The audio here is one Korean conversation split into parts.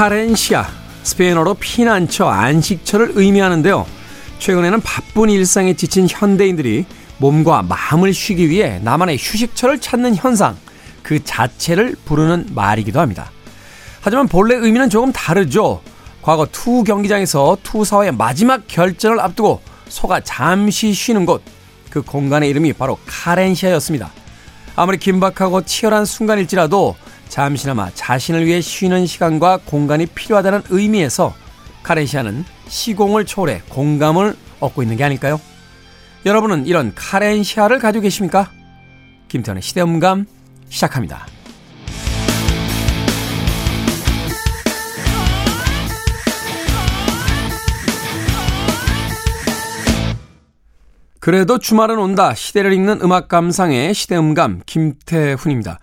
케렌시아, 스페인어로 피난처, 안식처를 의미하는데요. 최근에는 바쁜 일상에 지친 현대인들이 몸과 마음을 쉬기 위해 나만의 휴식처를 찾는 현상, 그 자체를 부르는 말이기도 합니다. 하지만 본래 의미는 조금 다르죠. 과거 투우 경기장에서 투우사와의 마지막 결전을 앞두고 소가 잠시 쉬는 곳, 그 공간의 이름이 바로 케렌시아였습니다. 아무리 긴박하고 치열한 순간일지라도 잠시나마 자신을 위해 쉬는 시간과 공간이 필요하다는 의미에서 카렌시아는 시공을 초월해 공감을 얻고 있는 게 아닐까요? 여러분은 이런 카렌시아를 가지고 계십니까? 김태현의 시대음감 시작합니다. 그래도 주말은 온다. 시대를 읽는 음악 감상의 시대음감 김태훈입니다.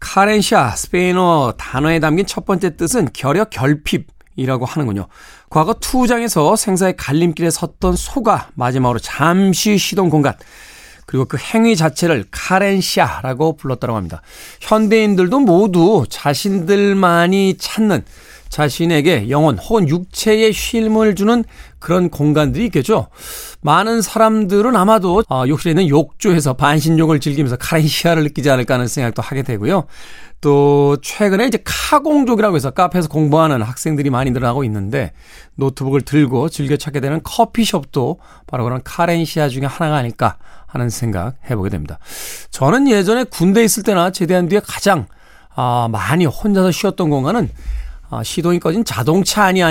카렌시아 스페인어 단어에 담긴 첫 번째 뜻은 결여 결핍이라고 하는군요. 과거 투장에서 생사의 갈림길에 섰던 소가 마지막으로 잠시 쉬던 공간 그리고 그 행위 자체를 카렌시아라고 불렀다고 합니다. 현대인들도 모두 자신들만이 찾는 자신에게 영혼 혹은 육체의 쉼을 주는 그런 공간들이 있겠죠. 많은 사람들은 아마도 어, 욕실에 있는 욕조에서 반신욕을 즐기면서 카렌시아를 느끼지 않을까 하는 생각도 하게 되고요. 또 최근에 이제 카공족이라고 해서 카페에서 공부하는 학생들이 많이 늘어나고 있는데 노트북을 들고 즐겨 찾게 되는 커피숍도 바로 그런 카렌시아 중에 하나가 아닐까 하는 생각 해보게 됩니다. 저는 예전에 군대 있을 때나 제대한 뒤에 가장 아, 많이 혼자서 쉬었던 공간은 아, 시동이 꺼진 자동차 아니,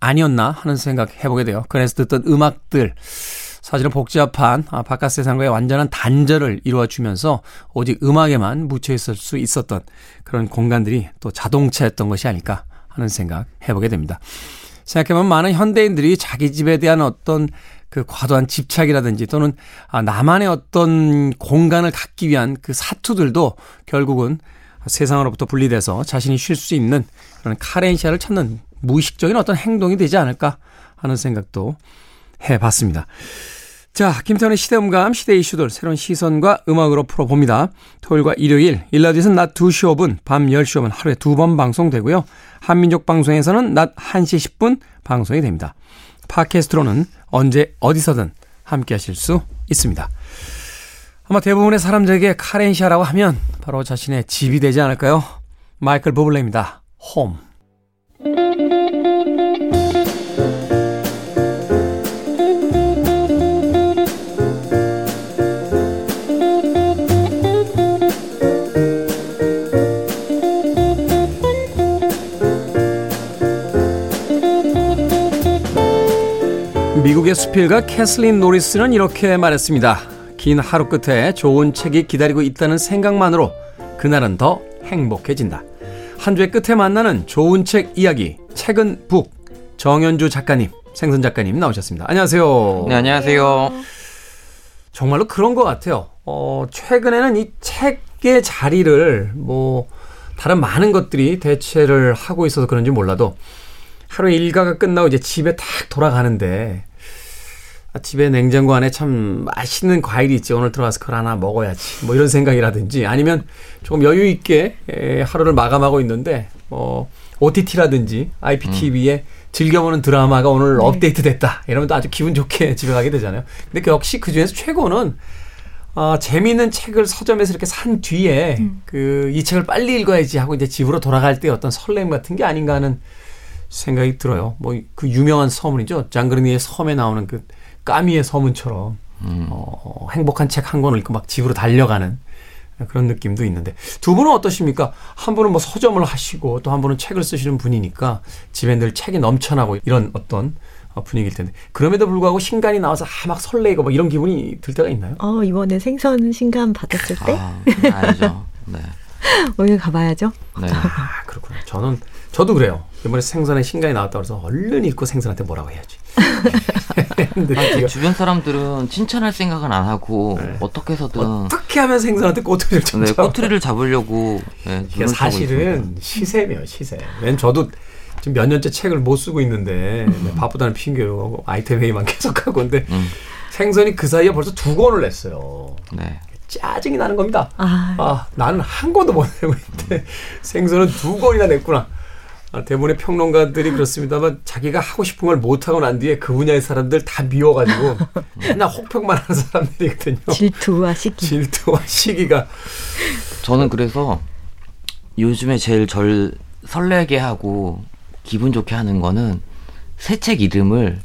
아니었나 하는 생각 해보게 돼요. 그래서 듣던 음악들, 사실은 복잡한 아, 바깥 세상과의 완전한 단절을 이루어주면서 오직 음악에만 묻혀 있을 수 있었던 그런 공간들이 또 자동차였던 것이 아닐까 하는 생각 해보게 됩니다. 생각해보면 많은 현대인들이 자기 집에 대한 어떤 그 과도한 집착이라든지 또는 아, 나만의 어떤 공간을 갖기 위한 그 사투들도 결국은 세상으로부터 분리돼서 자신이 쉴 수 있는 그런 카렌시아를 찾는 무의식적인 어떤 행동이 되지 않을까 하는 생각도 해봤습니다. 자, 김태현의 시대음감, 시대 이슈들 새로운 시선과 음악으로 풀어봅니다. 토요일과 일요일, 일라디에서는 낮 2시 5분, 밤 10시 5분 하루에 두 번 방송되고요. 한민족 방송에서는 낮 1시 10분 방송이 됩니다. 팟캐스트로는 언제 어디서든 함께 하실 수 있습니다. 아마 대부분의 사람들에게 카렌시아라고 하면 바로 자신의 집이 되지 않을까요? 마이클 버블레입니다. 홈. 미국의 수필가 캐슬린 노리스는 이렇게 말했습니다. 긴 하루 끝에 좋은 책이 기다리고 있다는 생각만으로 그날은 더 행복해진다. 한 주의 끝에 만나는 좋은 책 이야기, 책은 북, 정현주 작가님, 생선 작가님 나오셨습니다. 안녕하세요. 네, 안녕하세요. 정말로 그런 것 같아요. 어, 최근에는 이 책의 자리를 뭐, 다른 많은 것들이 대체를 하고 있어서 그런지 몰라도 하루 일과가 끝나고 이제 집에 탁 돌아가는데 아, 집에 냉장고 안에 참 맛있는 과일이 있지. 오늘 들어가서 그걸 하나 먹어야지. 뭐 이런 생각이라든지 아니면 조금 여유 있게 하루를 마감하고 있는데 뭐 OTT라든지 IPTV에 음. 즐겨보는 드라마가 오늘 네. 업데이트 됐다. 이러면 또 아주 기분 좋게 집에 가게 되잖아요. 근데 그 역시 그 중에서 최고는 어, 재미있는 책을 서점에서 이렇게 산 뒤에 음. 그이 책을 빨리 읽어야지 하고 이제 집으로 돌아갈 때 어떤 설렘 같은 게 아닌가 하는 생각이 들어요. 뭐 그 유명한 서문이죠. 장그르니의 섬에 나오는 그 까미의 서문처럼 음. 어, 행복한 책 한 권을 읽고 막 집으로 달려가는 그런 느낌도 있는데 두 분은 어떠십니까? 한 분은 뭐 서점을 하시고 또 한 분은 책을 쓰시는 분이니까 집에 늘 책이 넘쳐나고 이런 어떤 어, 분위기일 텐데 그럼에도 불구하고 신간이 나와서 아, 막 설레고 막 이런 기분이 들 때가 있나요? 어 이번에 생선 신간 받았을 때 아, 알죠. 네. 오늘 가봐야죠. 네. 아, 그렇구나. 저는 저도 그래요. 이번에 생선에 신간이 나왔다고 해서 얼른 읽고 생선한테 뭐라고 해야지. 아니, 주변 사람들은 칭찬할 생각은 안 하고 네. 어떻게 해서든 어떻게 하면 생선한테 꼬투리를 잡 네, 꼬투리를 잡으려고 네, 사실은 시세네요 시세. 맨 저도 지금 몇 년째 책을 못 쓰고 있는데 음. 바쁘다는 핑계로 아이템 회의만 계속하고 근데 음. 생선이 그 사이에 벌써 두 권을 냈어요. 네. 짜증이 나는 겁니다. 아, 아 나는 한 권도 못 내고 있는데 음. 생선은 두 권이나 냈구나. 아, 대부분의 평론가들이 그렇습니다만 자기가 하고 싶은 걸 못하고 난 뒤에 그 분야의 사람들 다 미워가지고 맨날 혹평만 하는 사람들이거든요. 질투와 시기. 질투와 시기가. 저는 그래서 요즘에 제일 절 설레게 하고 기분 좋게 하는 거는 새 책 이름을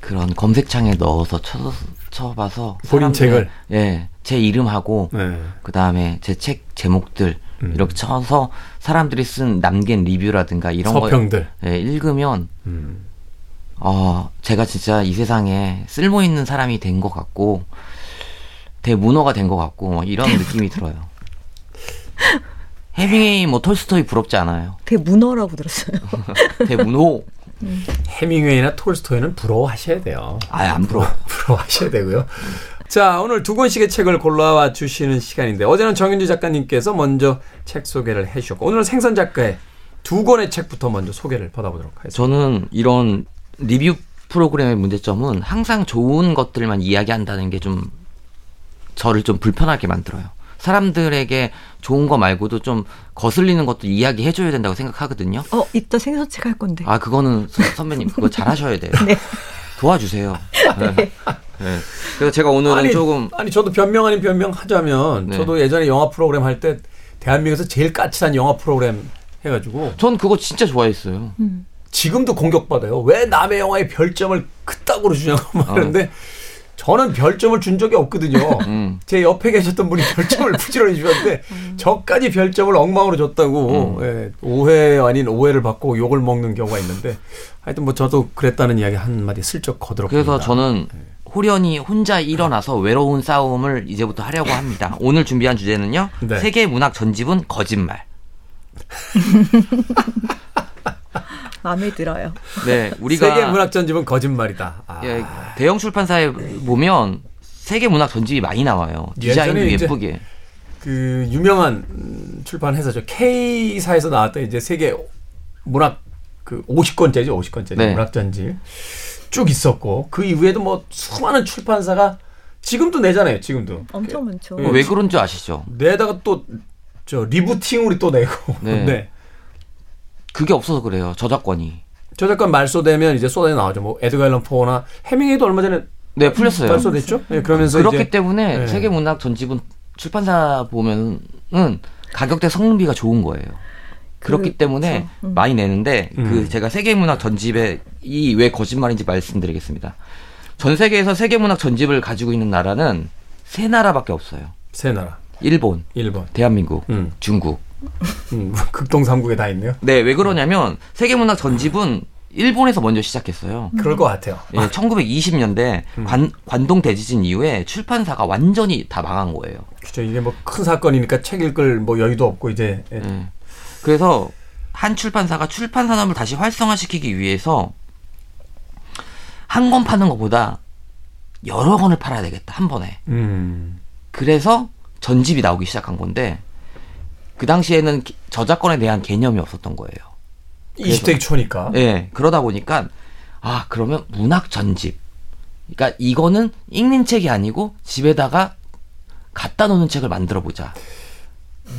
그런 검색창에 넣어서 쳐, 쳐봐서 본인 책을 예, 제 이름하고 네. 그 다음에 제 책 제목들 음. 이렇게 쳐서 사람들이 쓴 남긴 리뷰라든가 이런 서평들. 거 예, 읽으면 음. 어 제가 진짜 이 세상에 쓸모 있는 사람이 된 것 같고 대문어가 된 것 같고 뭐 이런 느낌이 들어요. 해밍웨이 뭐 톨스토이 부럽지 않아요. 대문어라고 들었어요. 대문호 해밍웨이나 톨스토이는 부러워하셔야 돼요. 아안 부러워. 부러워하셔야 되고요. 자, 오늘 두 권씩의 책을 골라와 주시는 시간인데 어제는 정윤주 작가님께서 먼저 책 소개를 해 주셨고 오늘은 생선 작가의 두 권의 책부터 먼저 소개를 받아보도록 하겠습니다. 저는 이런 리뷰 프로그램의 문제점은 항상 좋은 것들만 이야기한다는 게 좀 저를 좀 불편하게 만들어요. 사람들에게 좋은 거 말고도 좀 거슬리는 것도 이야기해 줘야 된다고 생각하거든요. 어, 이따 생선책 할 건데. 아, 그거는 서- 선배님 그거 잘 하셔야 돼요. 네. 도와주세요. 네. 네. 그래서 제가 오늘은 아니, 조금 아니 저도 변명 아닌 변명 하자면 네. 저도 예전에 영화 프로그램 할 때 대한민국에서 제일 까칠한 영화 프로그램 해가지고 전 그거 진짜 좋아했어요. 음. 지금도 공격받아요. 왜 남의 영화에 별점을 그따구로 주냐고 말하는데 저는 별점을 준 적이 없거든요. 음. 제 옆에 계셨던 분이 별점을 부지런히 주셨는데 저까지 별점을 엉망으로 줬다고 음. 예, 오해 아닌 오해를 받고 욕을 먹는 경우가 있는데 하여튼 뭐 저도 그랬다는 이야기 한 마디 슬쩍 거들었습니다. 그래서 저는 호련히 혼자 일어나서 외로운 싸움을 이제부터 하려고 합니다. 오늘 준비한 주제는요. 네. 세계 문학 전집은 거짓말. 마음에 들어요. 네, 우리가 세계 문학 전집은 거짓말이다. 아, 예, 대형 출판사에 보면 세계 문학 전집이 많이 나와요. 디자인도 예쁘게. 그 유명한 음, 출판 회사죠. K사에서 나왔던 이제 세계 문학 그 50권째죠. 50권째 네. 문학 전집 쭉 있었고 그 이후에도 뭐 수많은 출판사가 지금도 내잖아요. 지금도 엄청 많죠. 예. 어, 왜 그런 줄 아시죠? 내다가 또 저 리부팅으로 또 내고 네. 네. 그게 없어서 그래요. 저작권이. 저작권 말소되면 이제 쏟아 나오죠. 뭐 에드가 앨런 포나 해밍웨이도 얼마 전에 네, 풀렸어요. 말소됐죠. 네, 그러면서 그렇기 이제 때문에 네. 세계 문학 전집은 출판사 보면은 가격대 성능비가 좋은 거예요. 그렇기 그- 때문에 그렇죠. 음. 많이 내는데 음. 그 제가 세계 문학 전집에 이 왜 거짓말인지 말씀드리겠습니다. 전 세계에서 세계 문학 전집을 가지고 있는 나라는 세 나라밖에 없어요. 세 나라, 일본, 일본, 대한민국, 음, 중국. 음, 극동 삼국에 다 있네요. 네, 왜 그러냐면 세계 문학 전집은 일본에서 먼저 시작했어요. 그럴 것 같아요. 예, 1920년대 음. 관, 관동 대지진 이후에 출판사가 완전히 다 망한 거예요. 그죠. 이게 뭐 큰 사건이니까 책 읽을 뭐 여유도 없고 이제 예. 예. 그래서 한 출판사가 출판 산업을 다시 활성화시키기 위해서 한 권 파는 것보다 여러 권을 팔아야 되겠다 한 번에. 음. 그래서 전집이 나오기 시작한 건데 그 당시에는 기- 저작권에 대한 개념이 없었던 거예요. 20세기 초니까. 예, 그러다 보니까 아 그러면 문학 전집. 그러니까 이거는 읽는 책이 아니고 집에다가 갖다 놓는 책을 만들어 보자.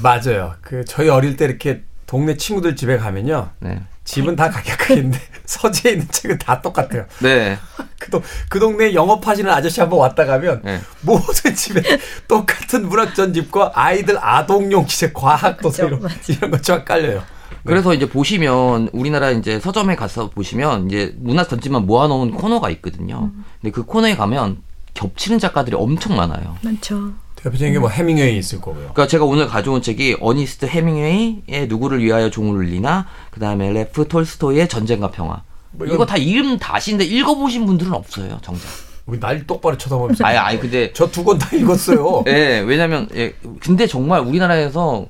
맞아요. 그 저희 어릴 때 이렇게 동네 친구들 집에 가면요. 네. 집은 다 각각인데 서재에 있는 책은 다 똑같아요. 네. 그, 동, 그 동네 영업하시는 아저씨 한번 왔다 가면 네. 모든 집에 똑같은 문학 전집과 아이들 아동용 책, 과학 도서 이런. 이런 거 쫙 깔려요. 그래서 이제 보시면 우리나라 이제 서점에 가서 보시면 이제 문학 전집만 모아놓은 코너가 있거든요. 근데 그 코너에 가면 겹치는 작가들이 엄청 많아요. 많죠. 대표적인 게 뭐 헤밍웨이 있을 거고요. 그러니까 제가 오늘 가져온 책이 어니스트 헤밍웨이의 누구를 위하여 종을 울리나 그다음에 레프 톨스토이의 전쟁과 평화. 뭐 이거 다 이름 다 아시는데 읽어보신 분들은 없어요, 정작. 우리 날 똑바로 쳐다보면서 아니, 아니 근데 저 두 권 다 읽었어요. 예, 왜냐면 예, 근데 정말 우리나라에서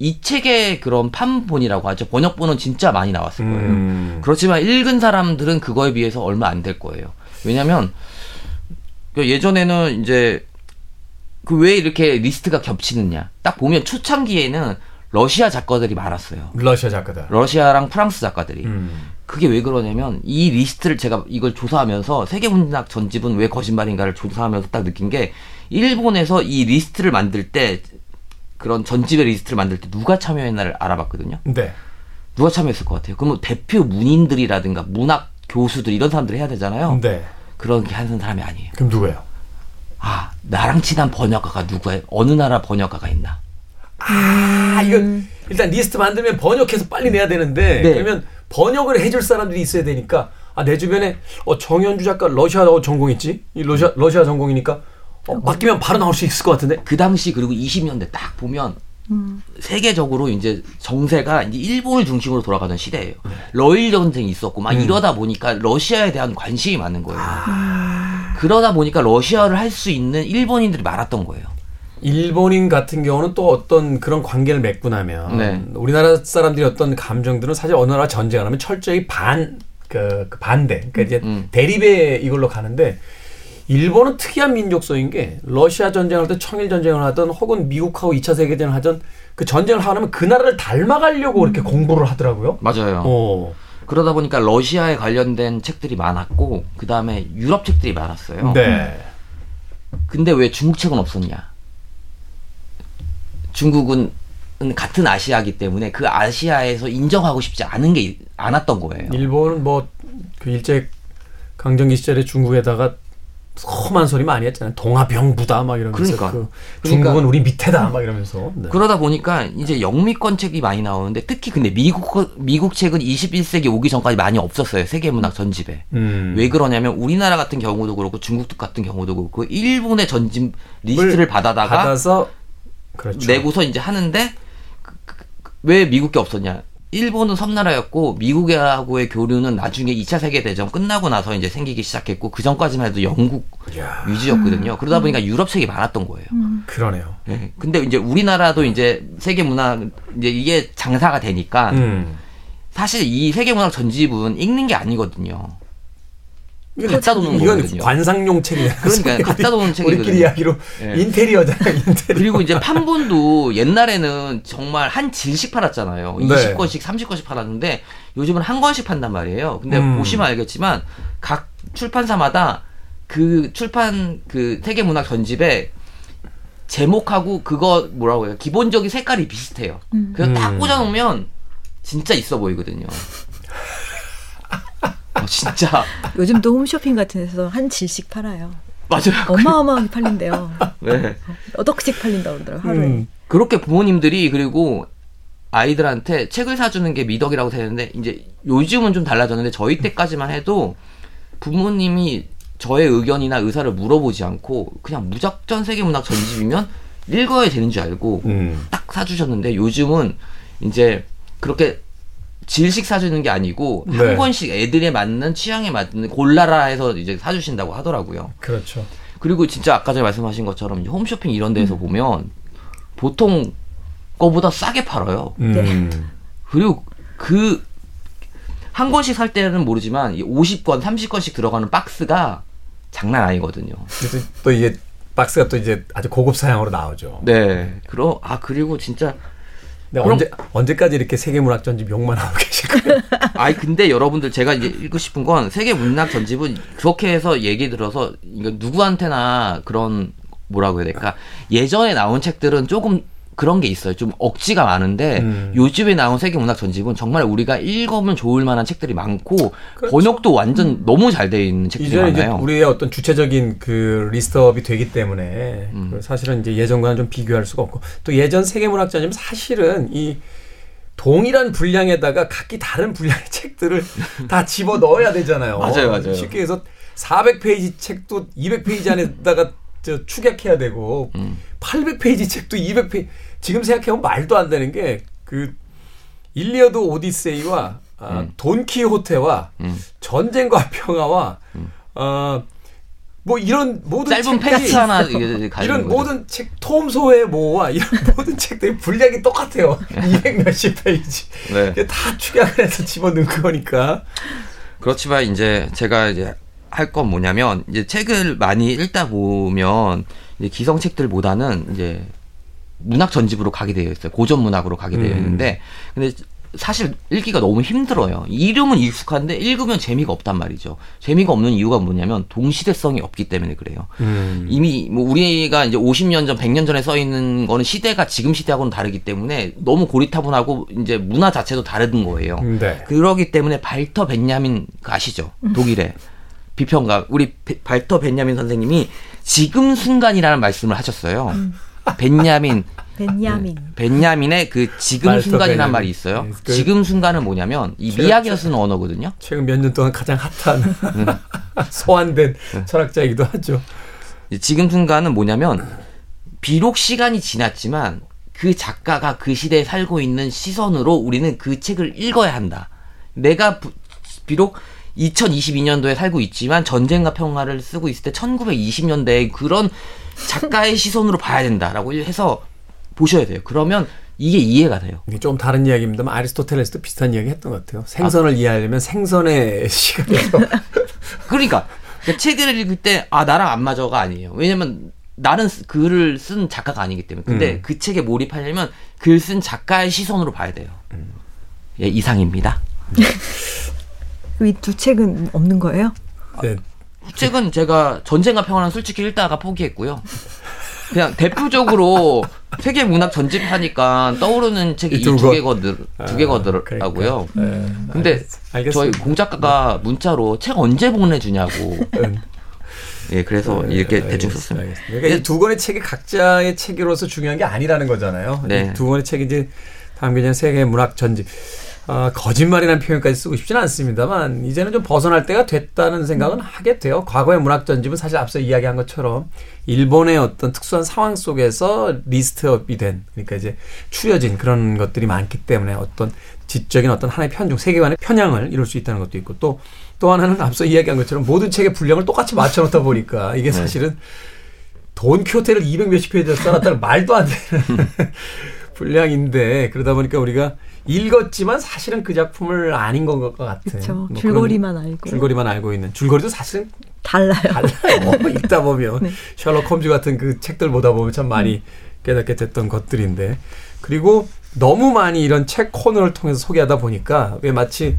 이 책의 그런 판본이라고 하죠. 번역본은 진짜 많이 나왔을 거예요. 음. 그렇지만 읽은 사람들은 그거에 비해서 얼마 안 될 거예요. 왜냐면 그 예전에는 이제 그 왜 이렇게 리스트가 겹치느냐. 딱 보면 초창기에는 러시아 작가들이 많았어요. 러시아 작가다. 러시아랑 프랑스 작가들이. 음. 그게 왜 그러냐면 이 리스트를 제가 이걸 조사하면서 세계 문학 전집은 왜 거짓말인가를 조사하면서 딱 느낀 게 일본에서 이 리스트를 만들 때 그런 전집의 리스트를 만들 때 누가 참여했나를 알아봤거든요. 네. 누가 참여했을 것 같아요? 그러면 대표 문인들이라든가 문학 교수들 이런 사람들이 해야 되잖아요. 네. 그런 게 하는 사람이 아니에요. 그럼 누구예요? 아 나랑 친한 번역가가 누구야? 어느 나라 번역가가 있나? 아, 이거 일단 리스트 만들면 번역해서 빨리 내야 되는데 네. 그러면 번역을 해줄 사람들이 있어야 되니까 아, 내 주변에 어, 정현주 작가 러시아어 전공 있지? 이 러시아 러시아 전공이니까 어, 맡기면 바로 나올 수 있을 것 같은데. 그 당시 그리고 20년대 딱 보면 세계적으로 이제 정세가 이제 일본을 중심으로 돌아가던 시대예요. 러일 전쟁이 있었고 막 이러다 보니까 러시아에 대한 관심이 많은 거예요. 그러다 보니까 러시아를 할 수 있는 일본인들이 많았던 거예요. 일본인 같은 경우는 또 어떤 그런 관계를 맺고 나면 네. 우리나라 사람들이 어떤 감정들은 사실 어느 나라 전쟁을 하면 철저히 반, 그, 그 반대, 그러니까 이제 음. 대립의 이걸로 가는데 일본은 특이한 민족성인 게 러시아 전쟁을 하든 청일 전쟁을 하든 혹은 미국하고 2차 세계대전을 하든 그 전쟁을 하면 그 나라를 닮아가려고 그렇게 공부를 하더라고요. 맞아요. 어. 그러다 보니까 러시아에 관련된 책들이 많았고 그 다음에 유럽 책들이 많았어요. 네. 근데 왜 중국 책은 없었냐? 중국은 같은 아시아이기 때문에 그 아시아에서 인정하고 싶지 않은 게 않았던 거예요. 일본은 뭐 그 일제 강점기 시절에 중국에다가 험한 소리 많이 했잖아요. 동아병부다 막 이러면서 그러니까. 그 그러니까. 중국은 우리 밑에다 막 이러면서. 네. 그러다 보니까 이제 영미권 책이 많이 나오는데 특히 근데 미국 미국 책은 21세기 오기 전까지 많이 없었어요. 세계 문학 전집에. 음. 왜 그러냐면 우리나라 같은 경우도 그렇고 중국 같은 경우도 그렇고 일본의 전집 리스트를 받아다가 받아서 그렇죠. 내고서 이제 하는데 그- 그- 그- 왜 미국 게 없었냐? 일본은 섬나라였고 미국하고의 교류는 나중에 2차 세계 대전 끝나고 나서 이제 생기기 시작했고 그 전까지만 해도 영국 이야, 위주였거든요. 그러다 보니까 유럽 책이 많았던 거예요. 그러네요. 예. 근데 이제 우리나라도 이제 세계 문학 이제 이게 장사가 되니까 음. 사실 이 세계 문학 전집은 읽는 게 아니거든요. 갖다 놓는 이건 거거든요. 관상용 책이야. 그러니까 갖다 놓는 책이거든요. 우리끼리 이야기로 예. 인테리어잖아요. 인테리어. 그리고 이제 판본도 옛날에는 정말 한 질씩 팔았잖아요. 네. 20권씩, 30권씩 팔았는데 요즘은 한 권씩 판단 말이에요. 근데 음. 보시면 알겠지만 각 출판사마다 그 출판 그 세계 문학 전집에 제목하고 그거 뭐라고 해요? 기본적인 색깔이 비슷해요. 그래서 딱 음. 꽂아놓으면 진짜 있어 보이거든요. 어, 진짜 요즘도 홈쇼핑 같은 데서 한 질씩 팔아요. 맞아요. 어마어마하게 팔린대요. 네. 몇 억씩 팔린다고 그러더라고요. 하루에. 음. 그렇게 부모님들이 그리고 아이들한테 책을 사주는 게 미덕이라고 생각했는데 이제 요즘은 좀 달라졌는데 저희 때까지만 해도 부모님이 저의 의견이나 의사를 물어보지 않고 그냥 무작정 세계문학 전집이면 읽어야 되는 줄 알고 음. 딱 사주셨는데 요즘은 이제 그렇게 질식 사주는 게 아니고 네. 한 권씩 애들에 맞는 취향에 맞는 골라라 해서 이제 사주신다고 하더라고요. 그렇죠. 그리고 진짜 아까 전에 말씀하신 것처럼 홈쇼핑 이런 데에서 보면 보통 거보다 싸게 팔아요. 음. 그리고 그 한 권씩 살 때는 모르지만 이 50권, 30권씩 들어가는 박스가 장난 아니거든요. 그래서 또 이게 박스가 또 이제 아주 고급 사양으로 나오죠. 네. 그러 아 그리고 진짜 그럼- 언제 언제까지 이렇게 세계 문학 전집 욕만 하고 계실 거예요? 아이 근데 여러분들 제가 이제 읽고 싶은 건 세계 문학 전집은 그렇게 해서 얘기 들어서 이거 누구한테나 그런 뭐라고 해야 될까 예전에 나온 책들은 조금 그런 게 있어요. 좀 억지가 많은데 음. 요즘에 나온 세계 문학 전집은 정말 우리가 읽으면 좋을 만한 책들이 많고 그렇죠. 번역도 완전 너무 잘 돼 있는 책들이 이제 많아요. 우리의 어떤 주체적인 그 list up이 되기 때문에 음. 그 사실은 이제 예전과는 좀 비교할 수가 없고 또 예전 세계 문학 전집 사실은 이 동일한 분량에다가 각기 다른 분량의 책들을 다 집어 넣어야 되잖아요. 맞아요, 맞아요. 쉽게 해서 400페이지 책도 200페이지 안에다가 저 축약해야 되고 음. 800페이지 책도 200페이지 지금 생각해보면 말도 안 되는 게 그 일리어드 오디세이와 아, 음. 돈키호테와 음. 전쟁과 평화와 어, 뭐 이런 모든 짧은 패스 하나 이런 모든 책 톰 소여의 모험 이런 모든 책들이 분량이 똑같아요. 200 몇십 페이지. 네. 다 축약을 해서 집어넣은 거니까. 그렇지만 이제 제가 이제 할 건 뭐냐면 이제 책을 많이 읽다 보면 이제 기성 책들보다는 이제 문학 전집으로 가게 되어 있어요. 고전 문학으로 가게 되어 음. 있는데 근데 사실 읽기가 너무 힘들어요. 이름은 익숙한데 읽으면 재미가 없단 말이죠. 재미가 없는 이유가 뭐냐면 동시대성이 없기 때문에 그래요. 음. 이미 뭐 우리가 이제 50년 전, 100년 전에 써 있는 거는 시대가 지금 시대하고는 다르기 때문에 너무 고리타분하고 이제 문화 자체도 다른 거예요. 네. 그러기 때문에 발터 벤야민 그 아시죠? 독일의 비평가 우리 베- 발터 벤야민 선생님이 지금 순간이라는 말씀을 하셨어요. 벤야민 벤야민. 벤야민의 그 지금 순간이라는. 말이 있어요. 네, 그- 지금 순간은 뭐냐면 이 미학에서 쓰는 언어거든요. 최근 몇 년 동안 가장 핫한 소환된 철학자이기도 하죠. 지금 순간은 뭐냐면 비록 시간이 지났지만 그 작가가 그 시대에 살고 있는 시선으로 우리는 그 책을 읽어야 한다. 내가 부- 비록 2022년도에 살고 있지만 전쟁과 평화를 쓰고 있을 때 1920년대의 그런 작가의 시선으로 봐야 된다라고 해서 보셔야 돼요. 그러면 이게 이해가 돼요. 좀 다른 이야기입니다만 아리스토텔레스도 비슷한 이야기 했던 것 같아요. 생선을 이해하려면 생선의 시간에서 그러니까 그 책을 읽을 때 아 나랑 안 맞아가 아니에요. 왜냐면 나는 쓰- 글을 쓴 작가가 아니기 때문에. 근데 음. 그 책에 몰입하려면 글 쓴 작가의 시선으로 봐야 돼요. 예, 이상입니다. 이 두 책은 없는 거예요? 네, 책은 제가 전쟁과 평화는 솔직히 읽다가 포기했고요. 그냥 대표적으로 세계 문학 전집하니까 떠오르는 책이 이이 두두 권. 개거들 두 개거더라고요. 그러니까. 네, 근데 알겠, 저희. 공작가가 문자로 책 언제 보내주냐고. 음. 예, 그래서 이렇게 네, 대충 알겠습니다. 썼습니다. 알겠습니다. 그러니까 이두 권의 책이 각자의 책으로서 중요한 게 아니라는 거잖아요. 네. 이두 권의 책이 이제 다음 개년 세계 문학 전집. 아, 거짓말이라는 표현까지 쓰고 싶지는 않습니다만 이제는 좀 벗어날 때가 됐다는 생각은 하게 돼요. 과거의 문학 전집은 사실 앞서 이야기한 것처럼 일본의 어떤 특수한 상황 속에서 리스트업이 된 그러니까 이제 추려진 그런 것들이 많기 때문에 어떤 지적인 어떤 하나의 편중 세계관의 편향을 이룰 수 있다는 것도 있고 또또 하나는 앞서 이야기한 것처럼 모든 책의 분량을 똑같이 맞춰놓다 보니까 이게 사실은 돈 큐테를 200 몇십 페이지 써놨다는 말도 안 되는 분량인데 그러다 보니까 우리가 읽었지만 사실은 그 작품을 아닌 것 같아. 그렇죠. 뭐 줄거리만 알고 줄거리만 알고 있는 줄거리도 사실은 달라요. 달라요. 읽다 보면 네. 셜록 홈즈 같은 그 책들 보다 보면 참 많이 깨닫게 됐던 것들인데 그리고 너무 많이 이런 책 코너를 통해서 소개하다 보니까 왜 마치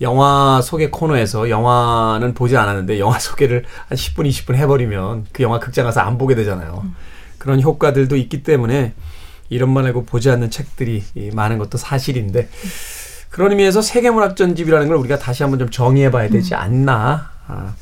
영화 소개 코너에서 영화는 보지 않았는데 영화 소개를 한 10분, 20분 해버리면 그 영화 극장 가서 안 보게 되잖아요. 그런 효과들도 있기 때문에 이런만 알고 보지 않는 책들이 이 많은 것도 사실인데 그런 의미에서 세계문학 전집이라는 걸 우리가 다시 한번 좀 정의해 봐야 되지 않나. 아,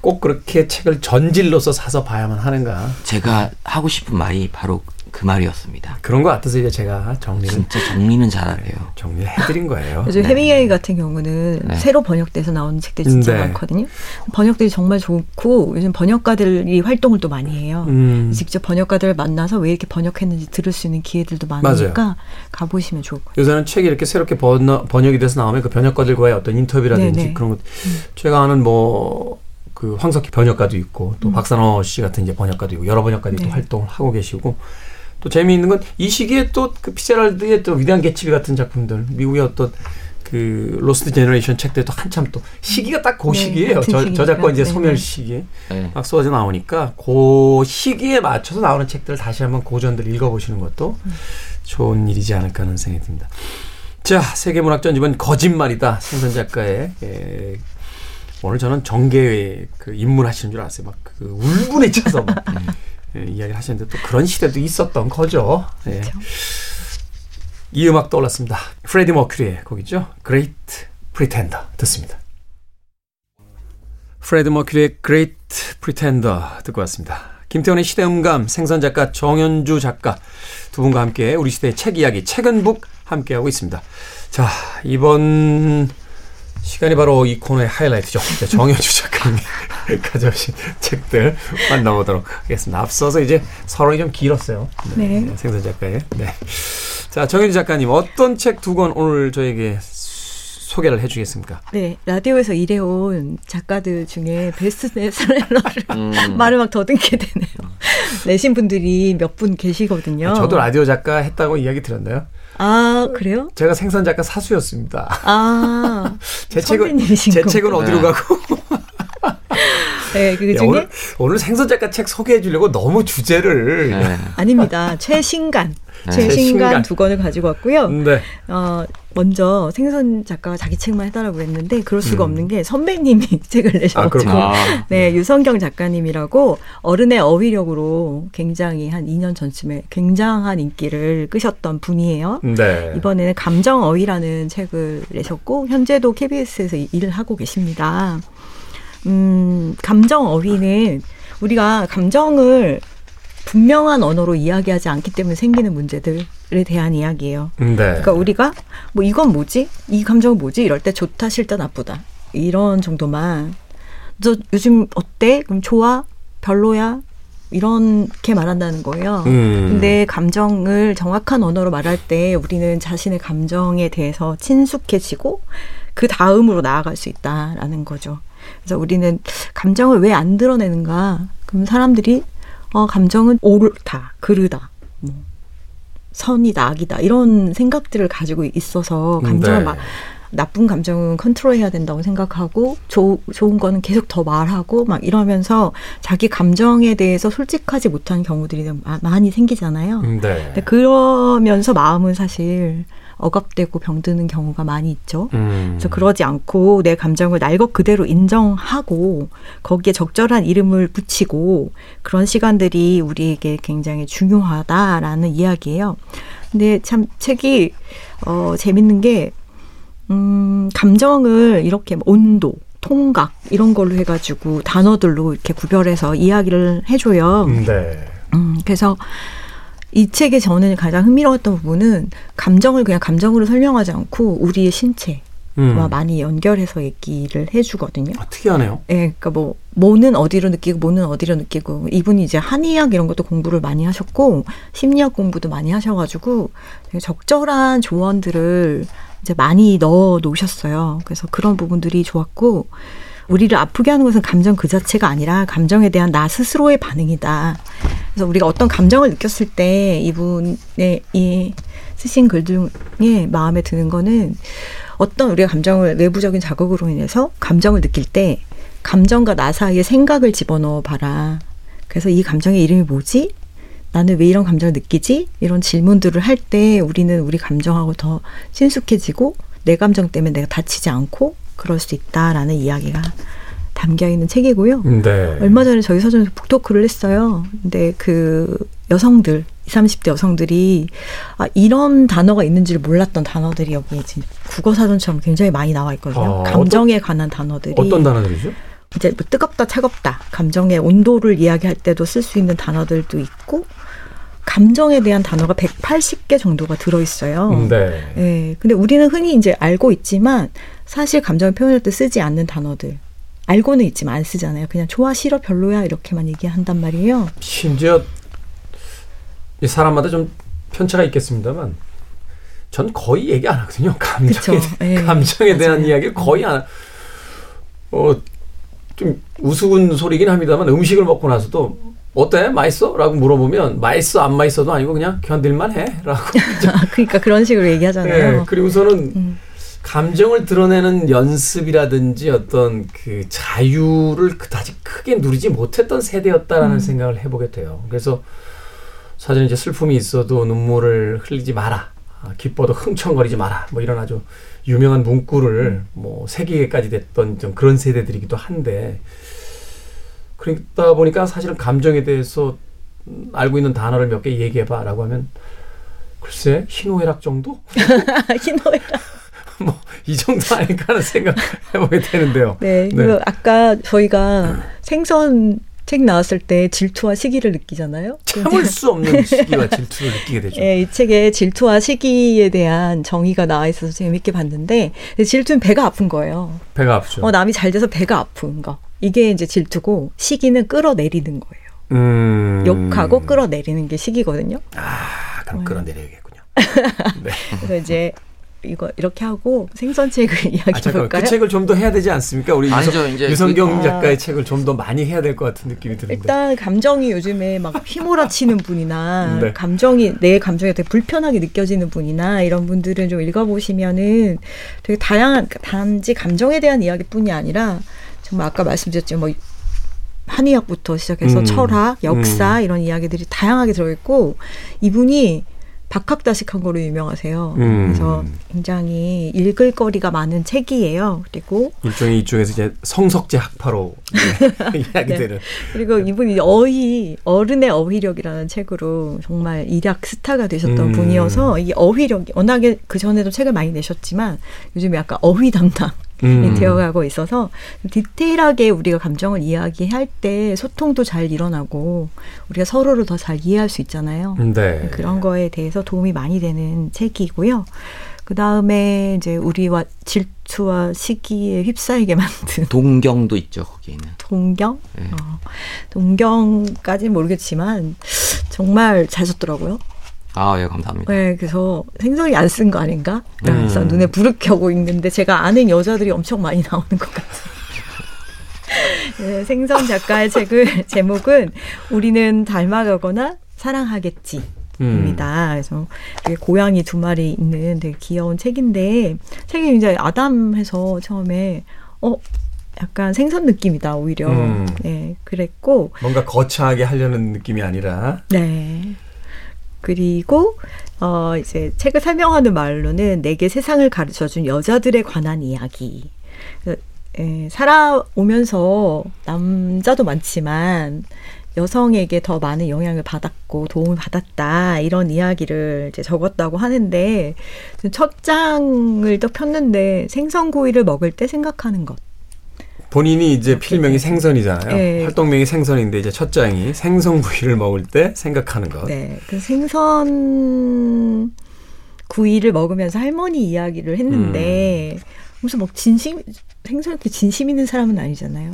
꼭 그렇게 책을 전질로서 사서 봐야만 하는가. 제가 하고 싶은 말이 바로 그 말이었습니다. 그런 것 같아서 이제 제가 정리를 진짜 정리는 잘하네요. 정리를 해드린 거예요. 요즘 네. 해밍웨이 같은 경우는 네. 새로 번역돼서 나오는 책들이 진짜 네. 많거든요. 번역들이 정말 좋고 요즘 번역가들이 활동을 또 많이 해요. 음, 직접 번역가들을 만나서 왜 이렇게 번역했는지 들을 수 있는 기회들도 많으니까 가보시면 좋을 것 같아요. 요새는 책이 이렇게 새롭게 번역, 번역이 돼서 나오면 그 번역가들과의 어떤 인터뷰라든지 네네. 그런 것. 제가 아는 뭐, 그 황석희 번역가도 있고 또 박산호 씨 같은 이제 번역가도 있고 여러 번역가들이 또 네. 활동을 하고 계시고 또 재미있는 건 이 시기에 또 그 피제랄드의 또 위대한 개츠비 같은 작품들 미국의 어떤 그 Lost Generation 책들도 한참 또 시기가 딱그 네, 시기예요. 같은 저. 저작권 이제 네, 소멸 네. 시기에 네. 막 쏟아져 나오니까 그 시기에 맞춰서 나오는 책들을 다시 한번 고전들 읽어보시는 것도 좋은 일이지 않을까 하는 생각이 듭니다. 자, 세계문학 전집은 거짓말이다. 생선 작가의 예, 오늘 저는 정계에 그 입문하시는 줄 알았어요. 막 그 울분에 차서 막 예, 이야기를 하시는데 또 그런 시대도 있었던 거죠. 예. 그렇죠. 이 음악 떠올랐습니다. 프레디 머큐리의 곡이죠. Great Pretender 듣습니다. 프레디 머큐리의 Great Pretender 듣고 왔습니다. 김태원의 시대음감 생선 작가 정현주 작가 두 분과 함께 우리 시대의 책 이야기 책은 북 함께하고 있습니다. 자 이번 시간이 바로 이 코너의 하이라이트죠. 네, 정현주 작가님이 가져오신 책들 만나보도록 하겠습니다. 앞서서 이제 서론이 좀 길었어요. 네. 생선 작가의. 네. 자 정현주 작가님 어떤 책 두 권 오늘 저에게 소개를 해주겠습니까? 네, 라디오에서 일해온 작가들 중에 베스트셀러를 음. 말을 막 더듬게 되네요. 내신 분들이 몇 분 계시거든요. 저도 라디오 작가 했다고 이야기 드렸나요? 아, 그래요? 제가 생선 작가 사수였습니다. 아, 제 책은 제. 책은 어디로 네. 가고 네, 그 야, 중에 오늘 오늘 생선 작가 책 소개해 주려고 너무 주제를 네. 아닙니다. 최신간. 네. 최신간 최신간. 두 권을 가지고 왔고요. 네. 어, 먼저 생선 작가가 자기 책만 해달라고 했는데 그럴 수가 음. 없는 게 선배님이 책을 내셔가지고 아, 네 유성경 작가님이라고 어른의 어휘력으로 굉장히 한 2년 전쯤에 굉장한 인기를 끄셨던 분이에요. 네. 이번에는 감정 어휘라는 책을 내셨고 현재도 KBS에서 일을 하고 계십니다. 음 감정 어휘는 우리가 감정을 분명한 언어로 이야기하지 않기 때문에 생기는 문제들에 대한 이야기예요. 네. 그러니까 우리가 뭐 이건 뭐지? 이 감정은 뭐지? 이럴 때 좋다, 싫다, 나쁘다. 이런 정도만. 너 요즘 어때? 그럼 좋아? 별로야? 이렇게 말한다는 거예요. 음. 근데 감정을 정확한 언어로 말할 때 우리는 자신의 감정에 대해서 친숙해지고 그 다음으로 나아갈 수 있다라는 거죠. 그래서 우리는 감정을 왜 안 드러내는가? 그럼 사람들이 어, 감정은 옳다, 그르다, 뭐, 선이다, 악이다, 이런 생각들을 가지고 있어서 감정을 네. 막, 나쁜 감정은 컨트롤해야 된다고 생각하고 조, 좋은 거는 계속 더 말하고 막 이러면서 자기 감정에 대해서 솔직하지 못한 경우들이 많이 생기잖아요. 네. 그러면서 마음은 사실 억압되고 병드는 경우가 많이 있죠. 음. 그래서 그러지 않고 내 감정을 날 것 그대로 인정하고 거기에 적절한 이름을 붙이고 그런 시간들이 우리에게 굉장히 중요하다라는 이야기예요. 근데 참 책이 어 재밌는 게 음, 감정을 이렇게 온도, 통각 이런 걸로 해가지고 단어들로 이렇게 구별해서 이야기를 해줘요. 네. 음, 그래서 이 책의 저는 가장 흥미로웠던 부분은 감정을 그냥 감정으로 설명하지 않고 우리의 신체 와 음. 많이 연결해서 얘기를 해주거든요. 아, 특이하네요. 예, 네, 그러니까 뭐 뭐는 어디로 느끼고 뭐는 어디로 느끼고 이분이 이제 한의학 이런 것도 공부를 많이 하셨고 심리학 공부도 많이 하셔가지고 적절한 조언들을 이제 많이 넣어 놓으셨어요. 그래서 그런 부분들이 좋았고 우리를 아프게 하는 것은 감정 그 자체가 아니라 감정에 대한 나 스스로의 반응이다. 그래서 우리가 어떤 감정을 느꼈을 때 이분의 이 쓰신 글 중에 마음에 드는 거는 어떤 우리가 감정을 외부적인 자극으로 인해서 감정을 느낄 때 감정과 나 사이에 생각을 집어넣어 봐라. 그래서 이 감정의 이름이 뭐지? 나는 왜 이런 감정을 느끼지? 이런 질문들을 할 때 우리는 우리 감정하고 더 친숙해지고 내 감정 때문에 내가 다치지 않고 그럴 수 있다라는 이야기가 담겨 있는 책이고요. 네. 얼마 전에 저희 서점에서 북토크를 했어요. 근데 그 여성들, 20, 30대 여성들이 아, 이런 단어가 있는지를 몰랐던 단어들이 여기 지금 국어 사전처럼 굉장히 많이 나와 있거든요. 아, 감정에 어떤, 관한 단어들이. 어떤 단어들이죠? 이제 뭐 뜨겁다, 차갑다, 감정의 온도를 이야기할 때도 쓸 수 있는 단어들도 있고, 감정에 대한 단어가 180개 정도가 들어있어요. 네. 네. 근데 우리는 흔히 이제 알고 있지만 사실 감정을 표현할 때 쓰지 않는 단어들. 알고는 있지만 안 쓰잖아요. 그냥 좋아, 싫어, 별로야 이렇게만 얘기한단 말이에요. 심지어 사람마다 좀 편차가 있겠습니다만 전 거의 얘기 안 하거든요. 감정에, 네. 감정에 대한 이야기를 거의 안. 어, 좀 우스운 소리긴 합니다만 음식을 먹고 나서도 어때? 맛있어? 라고 물어보면 맛있어 안 맛있어도 아니고 그냥 견딜만 해 라고 그러니까 그런 식으로 얘기하잖아요. 네, 그리고서는 음. 감정을 드러내는 연습이라든지 어떤 그 자유를 그다지 크게 누리지 못했던 세대였다라는 음. 생각을 해보게 돼요. 그래서 사실 이제 슬픔이 있어도 눈물을 흘리지 마라. 아, 기뻐도 흥청거리지 마라. 뭐 이런 아주 유명한 문구를 음. 뭐 세계까지 됐던 좀 그런 세대들이기도 한데 그러다 보니까 사실은 감정에 대해서 알고 있는 단어를 몇 개 얘기해봐 라고 하면 글쎄 희노애락 정도? 희노애락 뭐 이 정도 아닐까 하는 생각 해보게 되는데요. 네, 네. 아까 저희가 생선 책 나왔을 때 질투와 시기를 느끼잖아요. 참을 수 없는 시기와 질투를 느끼게 되죠. 네, 이 책에 질투와 시기에 대한 정의가 나와 있어서 재밌게 봤는데 질투는 배가 아픈 거예요. 배가 아프죠. 어, 남이 잘 돼서 배가 아픈 거. 이게 이제 질투고 시기는 끌어내리는 거예요. 음. 욕하고 끌어내리는 게 시기거든요. 아, 그럼 네. 끌어내려야겠군요. 네. 그래서 이제 이거 이렇게 하고 생선책을 이야기해 아, 볼까요? 그 책을 좀 더 해야 되지 않습니까? 우리 아니죠, 유성, 유성 경 그, 작가의 아, 책을 좀 더 많이 해야 될 것 같은 느낌이 드는데. 일단 감정이 요즘에 막 휘몰아치는 분이나 네. 감정이 내 감정이 되게 불편하게 느껴지는 분이나 이런 분들은 좀 읽어보시면은 되게 다양한 단지 감정에 대한 이야기뿐이 아니라 정말 아까 말씀드렸죠. 뭐 한의학부터 시작해서 음. 철학, 역사 음. 이런 이야기들이 다양하게 들어있고 이분이 박학다식한 거로 유명하세요. 음. 그래서 굉장히 읽을 거리가 많은 책이에요. 그리고 일종의 이쪽에서 이제 성석재 학파로 이야기되는. 네. 그리고 이분이 어휘 어른의 어휘력이라는 책으로 정말 일약 스타가 되셨던 음. 분이어서 이 어휘력이 워낙에 그 전에도 책을 많이 내셨지만 요즘 약간 어휘 담당. 음. 되어가고 있어서 디테일하게 우리가 감정을 이야기할 때 소통도 잘 일어나고 우리가 서로를 더 잘 이해할 수 있잖아요. 네. 그런 거에 대해서 도움이 많이 되는 책이고요. 그 다음에 이제 우리와 질투와 시기에 휩싸이게 만든 동경도 있죠 거기에는. 동경? 네. 어, 동경까지는 모르겠지만 정말 잘 썼더라고요. 아, 예, 감사합니다. 네, 그래서 생선이 안 쓴 거 아닌가? 그래서 음. 눈에 불을 켜고 있는데 제가 아는 여자들이 엄청 많이 나오는 것 같아요. 네, 생선 작가의 책을 제목은 우리는 닮아가거나 사랑하겠지. 입니다. 음. 그래서 고양이 두 마리 있는 되게 귀여운 책인데 책이 이제 아담해서 처음에 어 약간 생선 느낌이다 오히려. 음. 네, 그랬고 뭔가 거창하게 하려는 느낌이 아니라. 네. 그리고 어 이제 책을 설명하는 말로는 내게 세상을 가르쳐 준 여자들에 관한 이야기. 그, 에, 살아오면서 남자도 많지만 여성에게 더 많은 영향을 받았고 도움을 받았다 이런 이야기를 이제 적었다고 하는데 첫 장을 또 폈는데 생선구이를 먹을 때 생각하는 것 본인이 이제 필명이 생선이잖아요. 네. 활동명이 생선인데 이제 첫 장이 생선 구이를 먹을 때 생각하는 것. 네. 그 생선 구이를 먹으면서 할머니 이야기를 했는데 음. 무슨 뭐 진심 생선 이렇게 진심 있는 사람은 아니잖아요.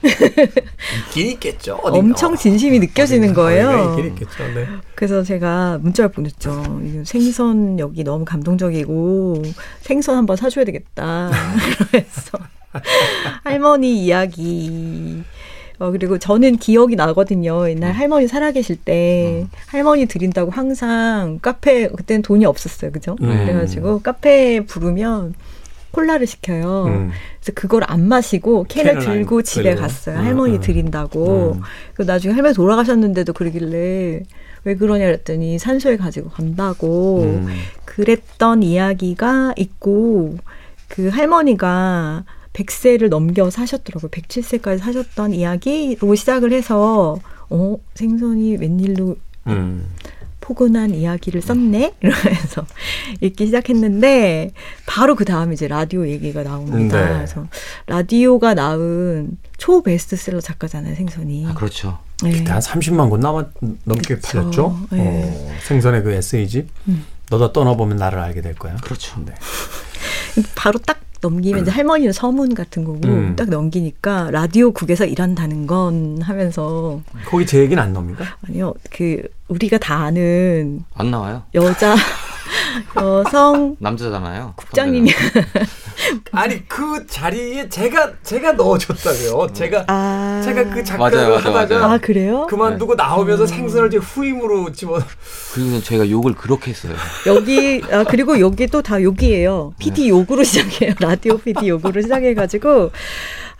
있긴 있겠죠. 어딘가. 엄청 진심이 느껴지는 거예요. 있긴 있겠죠. 네. 그래서 제가 문자를 보냈죠. 생선 여기 너무 감동적이고 생선 한번 사줘야 되겠다. 그래서 할머니 이야기. 어, 그리고 저는 기억이 나거든요. 옛날 음. 할머니 살아계실 때 음. 할머니 드린다고 항상 카페, 그때는 돈이 없었어요. 그죠? 음. 그래가지고 카페 부르면 콜라를 시켜요. 음. 그래서 그걸 안 마시고 캔을 들고 집에 그래요. 갔어요. 음, 할머니 음. 드린다고. 음. 그 나중에 할머니 돌아가셨는데도 그러길래 왜 그러냐 그랬더니 산소에 가지고 간다고 음. 그랬던 이야기가 있고 그 할머니가 100세를 넘겨 사셨더라고요. 107세까지 사셨던 이야기로 시작을 해서 어 생선이 웬일로 음. 포근한 이야기를 썼네 이러면서 읽기 시작했는데 바로 그 다음에 이제 라디오 얘기가 나옵니다. 네. 그래서 라디오가 낳은 초 베스트셀러 작가잖아요, 생선이. 아, 그렇죠. 네. 그때 한 30만 권 남았 넘게 그렇죠. 팔렸죠. 네. 어, 생선의 그 에세이집. 음. 너도 떠나보면 나를 알게 될 거야. 그렇죠. 네. 바로 딱 넘기면 이제 할머니는 서문 같은 거고 음. 딱 넘기니까 라디오국에서 일한다는 건 하면서 거기 제 얘기는 안 나옵니까? 아니요. 그 우리가 다 아는 안 나와요. 여자 여성 남자잖아요. 국장님이 아니 그 자리에 제가 제가 넣어줬다고요. 제가 아~ 제가 그 작가를 맞아요, 맞아요, 하다가 맞아요. 아 그래요? 그만두고 네. 나오면서 음. 생선을 이제 후임으로 집어. 그리고 제가 욕을 그렇게 했어요. 여기 아 그리고 여기 또 다 욕이에요. PD 네. 욕으로 시작해요. 라디오 PD 욕으로 시작해가지고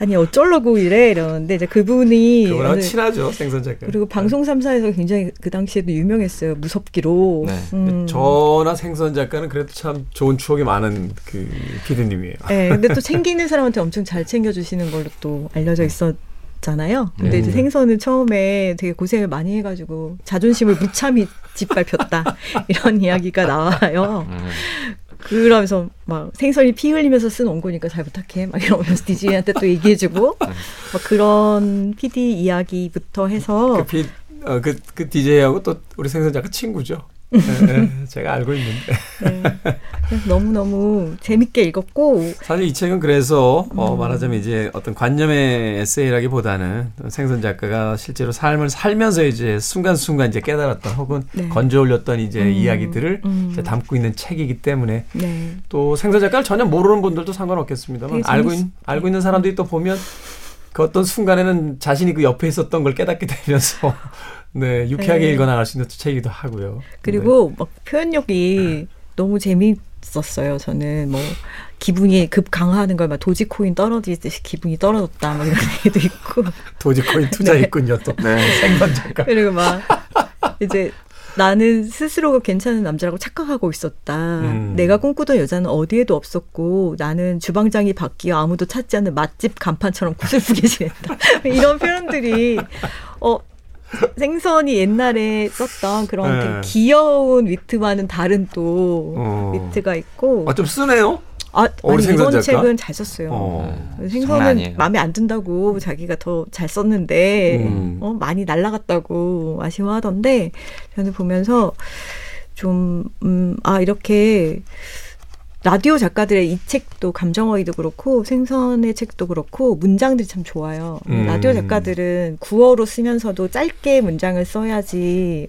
아니 어쩔라고 이래 이러는데 이제 그분이 그분하고 친하죠 생선 작가. 그리고 방송 3사에서 굉장히 그 당시에도 유명했어요 무섭기로. 네. 음. 저나 생선 작가는 그래도 참 좋은 추억이 많은 그 피디님이에요. 네, 근데 또 챙기는 사람한테 엄청 잘 챙겨주시는 걸로 또 알려져 있었. 잖아요. 근데 네. 이제 생선은 처음에 되게 고생을 많이 해가지고 자존심을 무참히 짓밟혔다 이런 이야기가 나와요. 네. 그러면서 막 생선이 피 흘리면서 쓴 원고니까 잘 부탁해 막 이러면서 디제이한테 또 얘기해주고 막 그런 PD 이야기부터 해서 그, 피, 어, 그, 그 DJ하고 또 우리 생선 작가 친구죠. 네, 네, 제가 알고 있는데. 네. 너무너무 재밌게 읽었고. 사실 이 책은 그래서, 어, 음. 말하자면 이제 어떤 관념의 에세이라기보다는 생선 작가가 실제로 삶을 살면서 이제 순간순간 이제 깨달았던 혹은 네. 건져 올렸던 이제 음. 이야기들을 음. 이제 담고 있는 책이기 때문에 네. 또 생선 작가를 전혀 모르는 분들도 상관없겠습니다만 알고, 있, 알고 있는 사람들이 또 보면 그 어떤 순간에는 자신이 그 옆에 있었던 걸 깨닫게 되면서 네, 유쾌하게 네. 읽어나갈 수 있는 책이기도 하고요. 그리고 네. 막 표현력이 너무 재밌었어요. 저는 뭐 기분이 급 강화하는 걸 막 도지코인 떨어지듯이 기분이 떨어졌다 막 이런 얘기도 있고. 도지코인 투자했군요 네. 또. 네. 생선 잠깐. 그리고 막 이제 나는 스스로가 괜찮은 남자라고 착각하고 있었다. 음. 내가 꿈꾸던 여자는 어디에도 없었고 나는 주방장이 바뀌어 아무도 찾지 않는 맛집 간판처럼 구슬프게 지냈다. 이런 표현들이 어 생선이 옛날에 썼던 그런 네. 귀여운 위트와는 다른 또 어. 위트가 있고. 아, 좀 쓰네요? 아, 아니 이번 작가? 책은 잘 썼어요. 어. 생선은 마음에 안 든다고 자기가 더 잘 썼는데 음. 어, 많이 날라갔다고 아쉬워하던데 저는 보면서 좀 음, 아 이렇게 라디오 작가들의 이 책도 감정어휘도 그렇고 생선의 책도 그렇고 문장들이 참 좋아요. 음. 라디오 작가들은 구어로 쓰면서도 짧게 문장을 써야지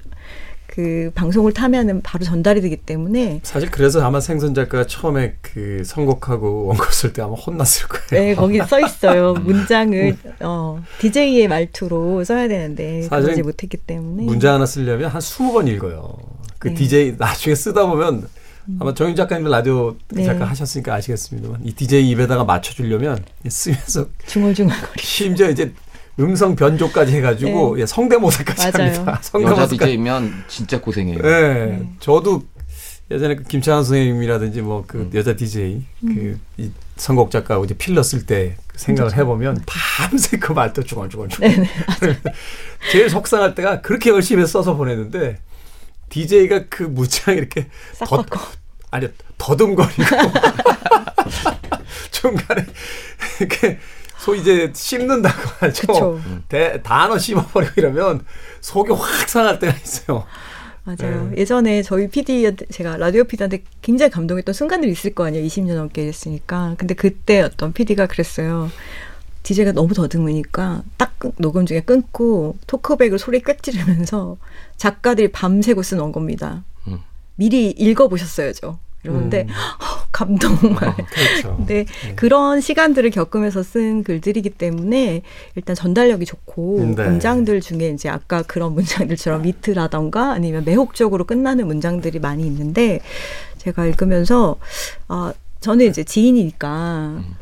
그 방송을 타면은 바로 전달이 되기 때문에 사실 그래서 아마 생선 작가가 처음에 그 선곡하고 원고 쓸 때 아마 혼났을 거예요. 네, 거기 써 있어요. 문장을 어 DJ의 말투로 써야 되는데 그러지 못했기 때문에 문장 하나 쓰려면 한 스무 번 읽어요. 그 네. DJ 나중에 쓰다 보면 아마 정윤 작가님 라디오 네. 작가 하셨으니까 아시겠습니다만 이 DJ 입에다가 맞춰주려면 쓰면서 중얼중얼 거리 심지어 이제 음성 변조까지 해가지고 네. 예, 성대모사까지 맞아요. 합니다. 성대모사 여자 DJ면 진짜 고생해요. 네. 네. 저도 예전에 그 김창완 선생님이라든지 뭐그 음. 여자 DJ 음. 그이 선곡 작가하고 이제 필러 쓸 때 생각을 그렇죠. 해보면 밤새 그 말도 중얼중얼중얼. 네, 네, 제일 속상할 때가 그렇게 열심히 써서 보냈는데 DJ가 그 무지하게 이렇게 더, 아니 더듬거리고 중간에 이렇게 소 이제 씹는다고 하죠. 대, 단어 씹어버리고 이러면 속이 확 상할 때가 있어요. 맞아요. 네. 예전에 저희 PD한테 제가 라디오 PD한테 굉장히 감동했던 순간들이 있을 거 아니에요. 20년 넘게 됐으니까. 근데 그때 어떤 PD가 그랬어요. DJ가 너무 더듬으니까 딱 녹음 중에 끊고 토크백을 소리 꽥 지르면서 작가들이 밤새고 쓴 원고입니다. 음. 미리 읽어보셨어야죠. 이러는데 음. 어, 감동 말. 어, 그렇죠. 근데 네. 그런 시간들을 겪으면서 쓴 글들이기 때문에 일단 전달력이 좋고 네. 문장들 중에 이제 아까 그런 문장들처럼 미트라던가 아니면 매혹적으로 끝나는 문장들이 많이 있는데 제가 읽으면서 아 저는 이제 지인이니까 음.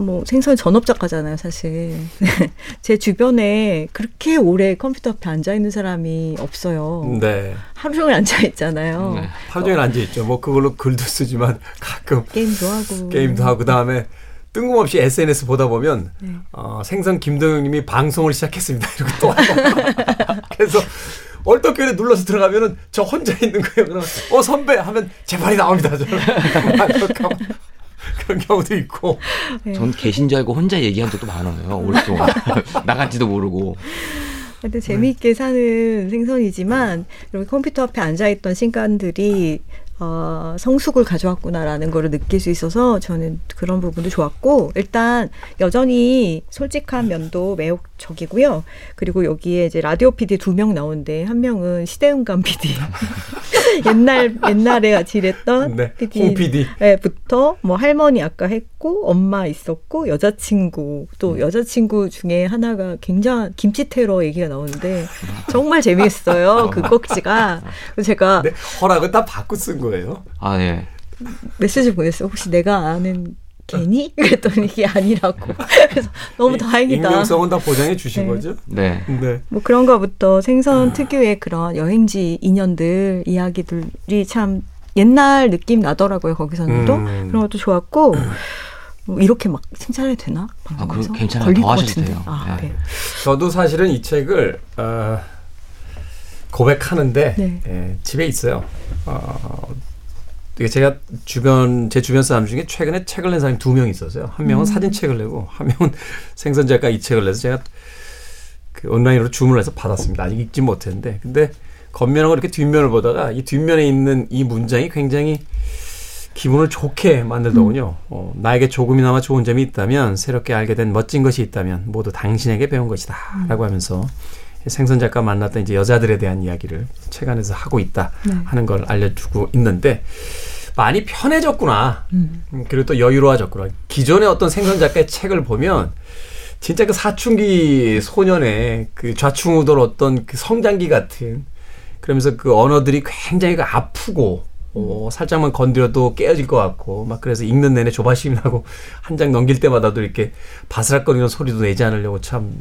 뭐 생선 전업 작가잖아요, 사실. 제 주변에 그렇게 오래 컴퓨터 앞에 앉아 있는 사람이 없어요. 네. 하루 종일 앉아 있잖아요. 네. 하루 종일 앉아 있죠. 뭐 그걸로 글도 쓰지만 가끔 게임도 하고 게임도 하고 그다음에 뜬금없이 SNS 보다 보면 네. 어, 생선 김동영님이 방송을 시작했습니다. 이러고 또 그래서 얼떨결에 눌러서 들어가면은 저 혼자 있는 거예요. 그럼 어 선배 하면 제 발이 나옵니다. 저는 그런 경우도 있고. 네. 전 계신 줄 알고 혼자 얘기한 적도 많아요. 오랫동안. 나간지도 모르고. 근데 재미있게 사는 생선이지만 이렇게 컴퓨터 앞에 앉아있던 신간들이 어, 성숙을 가져왔구나라는 거를 느낄 수 있어서 저는 그런 부분도 좋았고 일단 여전히 솔직한 면도 매혹 적이고요. 그리고 여기에 이제 라디오 PD 두 명 나오는데 한 명은 시대음감 PD 옛날 옛날에 같이 일했던 네, PD, PD. 네, 부터 뭐 할머니 아까 했고 엄마 있었고 여자친구 또 음. 여자친구 중에 하나가 굉장한 김치 테러 얘기가 나오는데 정말 재미있어요 그 꼭지가 제가 네, 허락은 다 받고 쓴 거예요. 거예요? 아, 예. 메시지 보냈어요. 혹시 내가 아는 개니? 그랬더니 이게 아니라고. 그래서 너무 다행이다. 익명성은 다 보장해 주신 네. 거죠? 네. 네. 뭐 그런 거부터 생선 아. 특유의 그런 여행지 인연들 이야기들이 참 옛날 느낌 나더라고요. 거기서는도 음. 그런 것도 좋았고. 뭐 이렇게 막 칭찬해도 되나? 아, 그 괜찮아요. 더 하셔도 돼요. 아, 네. 네. 저도 사실은 이 책을 어, 고백하는데 네. 예, 집에 있어요. 어, 제가 주변 제 주변 사람 중에 최근에 책을 낸 사람이 두 명 있었어요. 한 명은 음. 사진책을 내고 한 명은 생선 작가 이 책을 내서 제가 그 온라인으로 주문을 해서 받았습니다. 아직 읽지 못했는데 근데 겉면하고 이렇게 뒷면을 보다가 이 뒷면에 있는 이 문장이 굉장히 기분을 좋게 만들더군요. 음. 어, 나에게 조금이나마 좋은 점이 있다면 새롭게 알게 된 멋진 것이 있다면 모두 당신에게 배운 것이다라고 음. 하면서 생선 작가 만났던 이제 여자들에 대한 이야기를 책 안에서 하고 있다 네. 하는 걸 알려주고 있는데 많이 편해졌구나. 음. 음. 그리고 또 여유로워졌구나. 기존의 어떤 생선 작가의 책을 보면 진짜 그 사춘기 소년의 그 좌충우돌 어떤 그 성장기 같은 그러면서 그 언어들이 굉장히 그 아프고 어, 살짝만 건드려도 깨어질 것 같고 막 그래서 읽는 내내 조바심이 나고 한 장 넘길 때마다도 이렇게 바스락거리는 소리도 내지 않으려고 참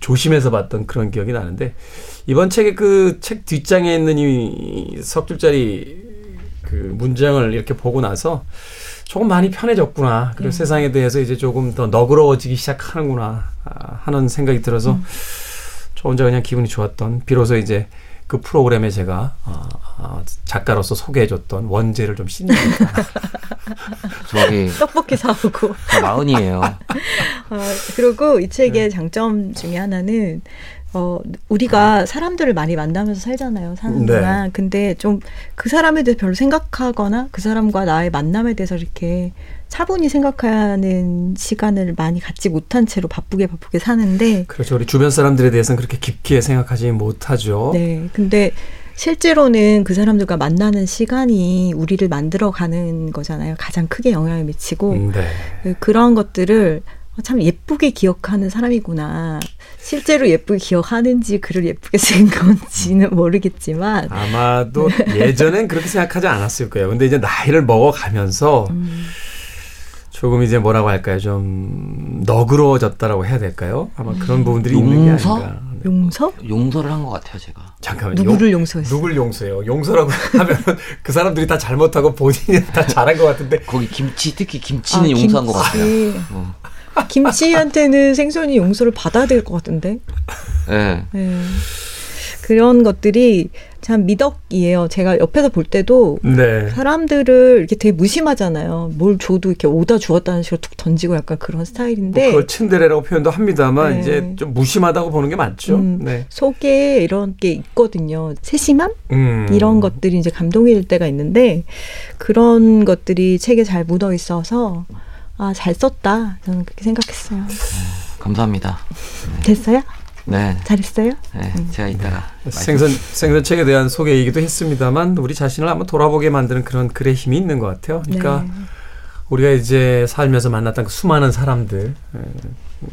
조심해서 봤던 그런 기억이 나는데 이번 책의 그 책 뒷장에 있는 이 석 줄짜리 그 문장을 이렇게 보고 나서 조금 많이 편해졌구나. 그리고 네. 세상에 대해서 이제 조금 더 너그러워지기 시작하는구나 아, 하는 생각이 들어서 음. 저 혼자 그냥 기분이 좋았던 비로소 이제 그 프로그램에 제가 어, 어, 작가로서 소개해줬던 원제를 좀 씻는다. 저기 떡볶이 사오고 마흔이에요. 어, 그리고 이 책의 네. 장점 중에 하나는 어, 우리가 사람들을 많이 만나면서 살잖아요, 사는 네. 동안. 근데 좀 그 사람에 대해서 별로 생각하거나 그 사람과 나의 만남에 대해서 이렇게 차분히 생각하는 시간을 많이 갖지 못한 채로 바쁘게 바쁘게 사는데. 그렇죠. 우리 주변 사람들에 대해서는 그렇게 깊게 생각하지 못하죠. 네. 근데 실제로는 그 사람들과 만나는 시간이 우리를 만들어가는 거잖아요. 가장 크게 영향을 미치고. 음, 네. 그런 것들을 참 예쁘게 기억하는 사람이구나. 실제로 예쁘게 기억하는지 글을 예쁘게 쓴 건지는 모르겠지만 아마도 예전엔 그렇게 생각하지 않았을 거예요. 근데 이제 나이를 먹어가면서 음. 조금 이제 뭐라고 할까요? 좀 너그러워졌다라고 해야 될까요? 아마 그런 부분들이 용서? 있는 게 아닌가. 용서? 용서를 한 것 같아요, 제가. 잠깐만요. 누구를 용서했어요? 누굴 용서해요? 용서라고 하면 그 사람들이 다 잘못하고 본인이 다 잘한 것 같은데. 거기 김치, 특히 김치는 아, 용서한 김치. 것 같아요. 어. 김치한테는 생선이 용서를 받아야 될 것 같은데. 네. 네. 그런 것들이 참 미덕이에요. 제가 옆에서 볼 때도 네. 사람들을 이렇게 되게 무심하잖아요. 뭘 줘도 이렇게 오다 주었다는 식으로 툭 던지고 약간 그런 스타일인데. 뭐 그걸 츤데레라고 표현도 합니다만 네. 이제 좀 무심하다고 보는 게 맞죠. 음, 네. 속에 이런 게 있거든요. 세심함 음. 이런 것들이 이제 감동일 때가 있는데 그런 것들이 책에 잘 묻어 있어서 아, 잘 썼다. 저는 그렇게 생각했어요. 네, 감사합니다. 네. 됐어요? 네. 잘했어요? 네, 음. 제가 이따가 생선 생선책에 대한 소개이기도 했습니다만 우리 자신을 한번 돌아보게 만드는 그런 글의 힘이 있는 것 같아요. 그러니까 네. 우리가 이제 살면서 만났던 그 수많은 사람들,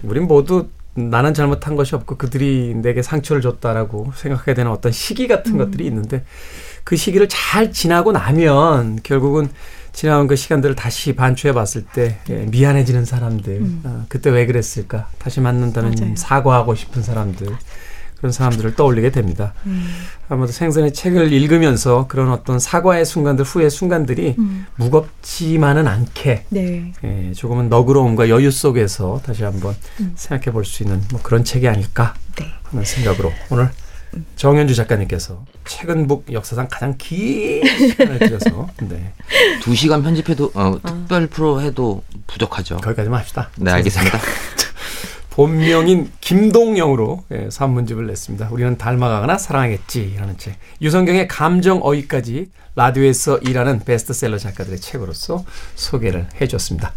우린 모두 나는 잘못한 것이 없고 그들이 내게 상처를 줬다라고 생각하게 되는 어떤 시기 같은 음. 것들이 있는데 그 시기를 잘 지나고 나면 결국은 지나온 그 시간들을 다시 반추해 봤을 때 예, 미안해지는 사람들 음. 어, 그때 왜 그랬을까 다시 만난다는 맞아요. 사과하고 싶은 사람들 그런 사람들을 떠올리게 됩니다. 음. 아마도 생선의 책을 읽으면서 그런 어떤 사과의 순간들 후의 순간들이 음. 무겁지만은 않게 네. 예, 조금은 너그러움과 여유 속에서 다시 한번 음. 생각해 볼 수 있는 뭐 그런 책이 아닐까 네. 하는 생각으로 오늘 정현주 작가님께서 최근 북 역사상 가장 긴 시간을 들여서 네. 두 시간 편집해도 어, 특별 프로 해도 부족하죠. 거기까지만 합시다. 네, 알겠습니다. 본명인 김동영으로 예, 산문집을 냈습니다. 우리는 닮아가거나 사랑하겠지라는 책. 유성경의 감정 어휘까지 라디오에서 일하는 베스트셀러 작가들의 책으로서 소개를 해줬습니다.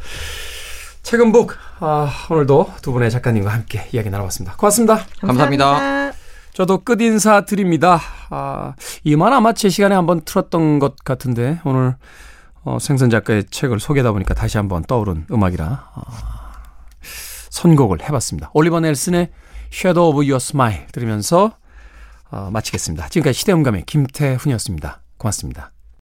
최근 북 아, 오늘도 두 분의 작가님과 함께 이야기 나눠봤습니다. 고맙습니다. 감사합니다. 감사합니다. 저도 끝 인사 드립니다. 아, 이만 아마 제 시간에 한번 틀었던 것 같은데 오늘 어, 생선 작가의 책을 소개하다 보니까 다시 한번 떠오른 음악이라 어, 선곡을 해봤습니다. 올리버 넬슨의 Shadow of Your Smile 들으면서 어, 마치겠습니다. 지금까지 시대음감의 김태훈이었습니다. 고맙습니다.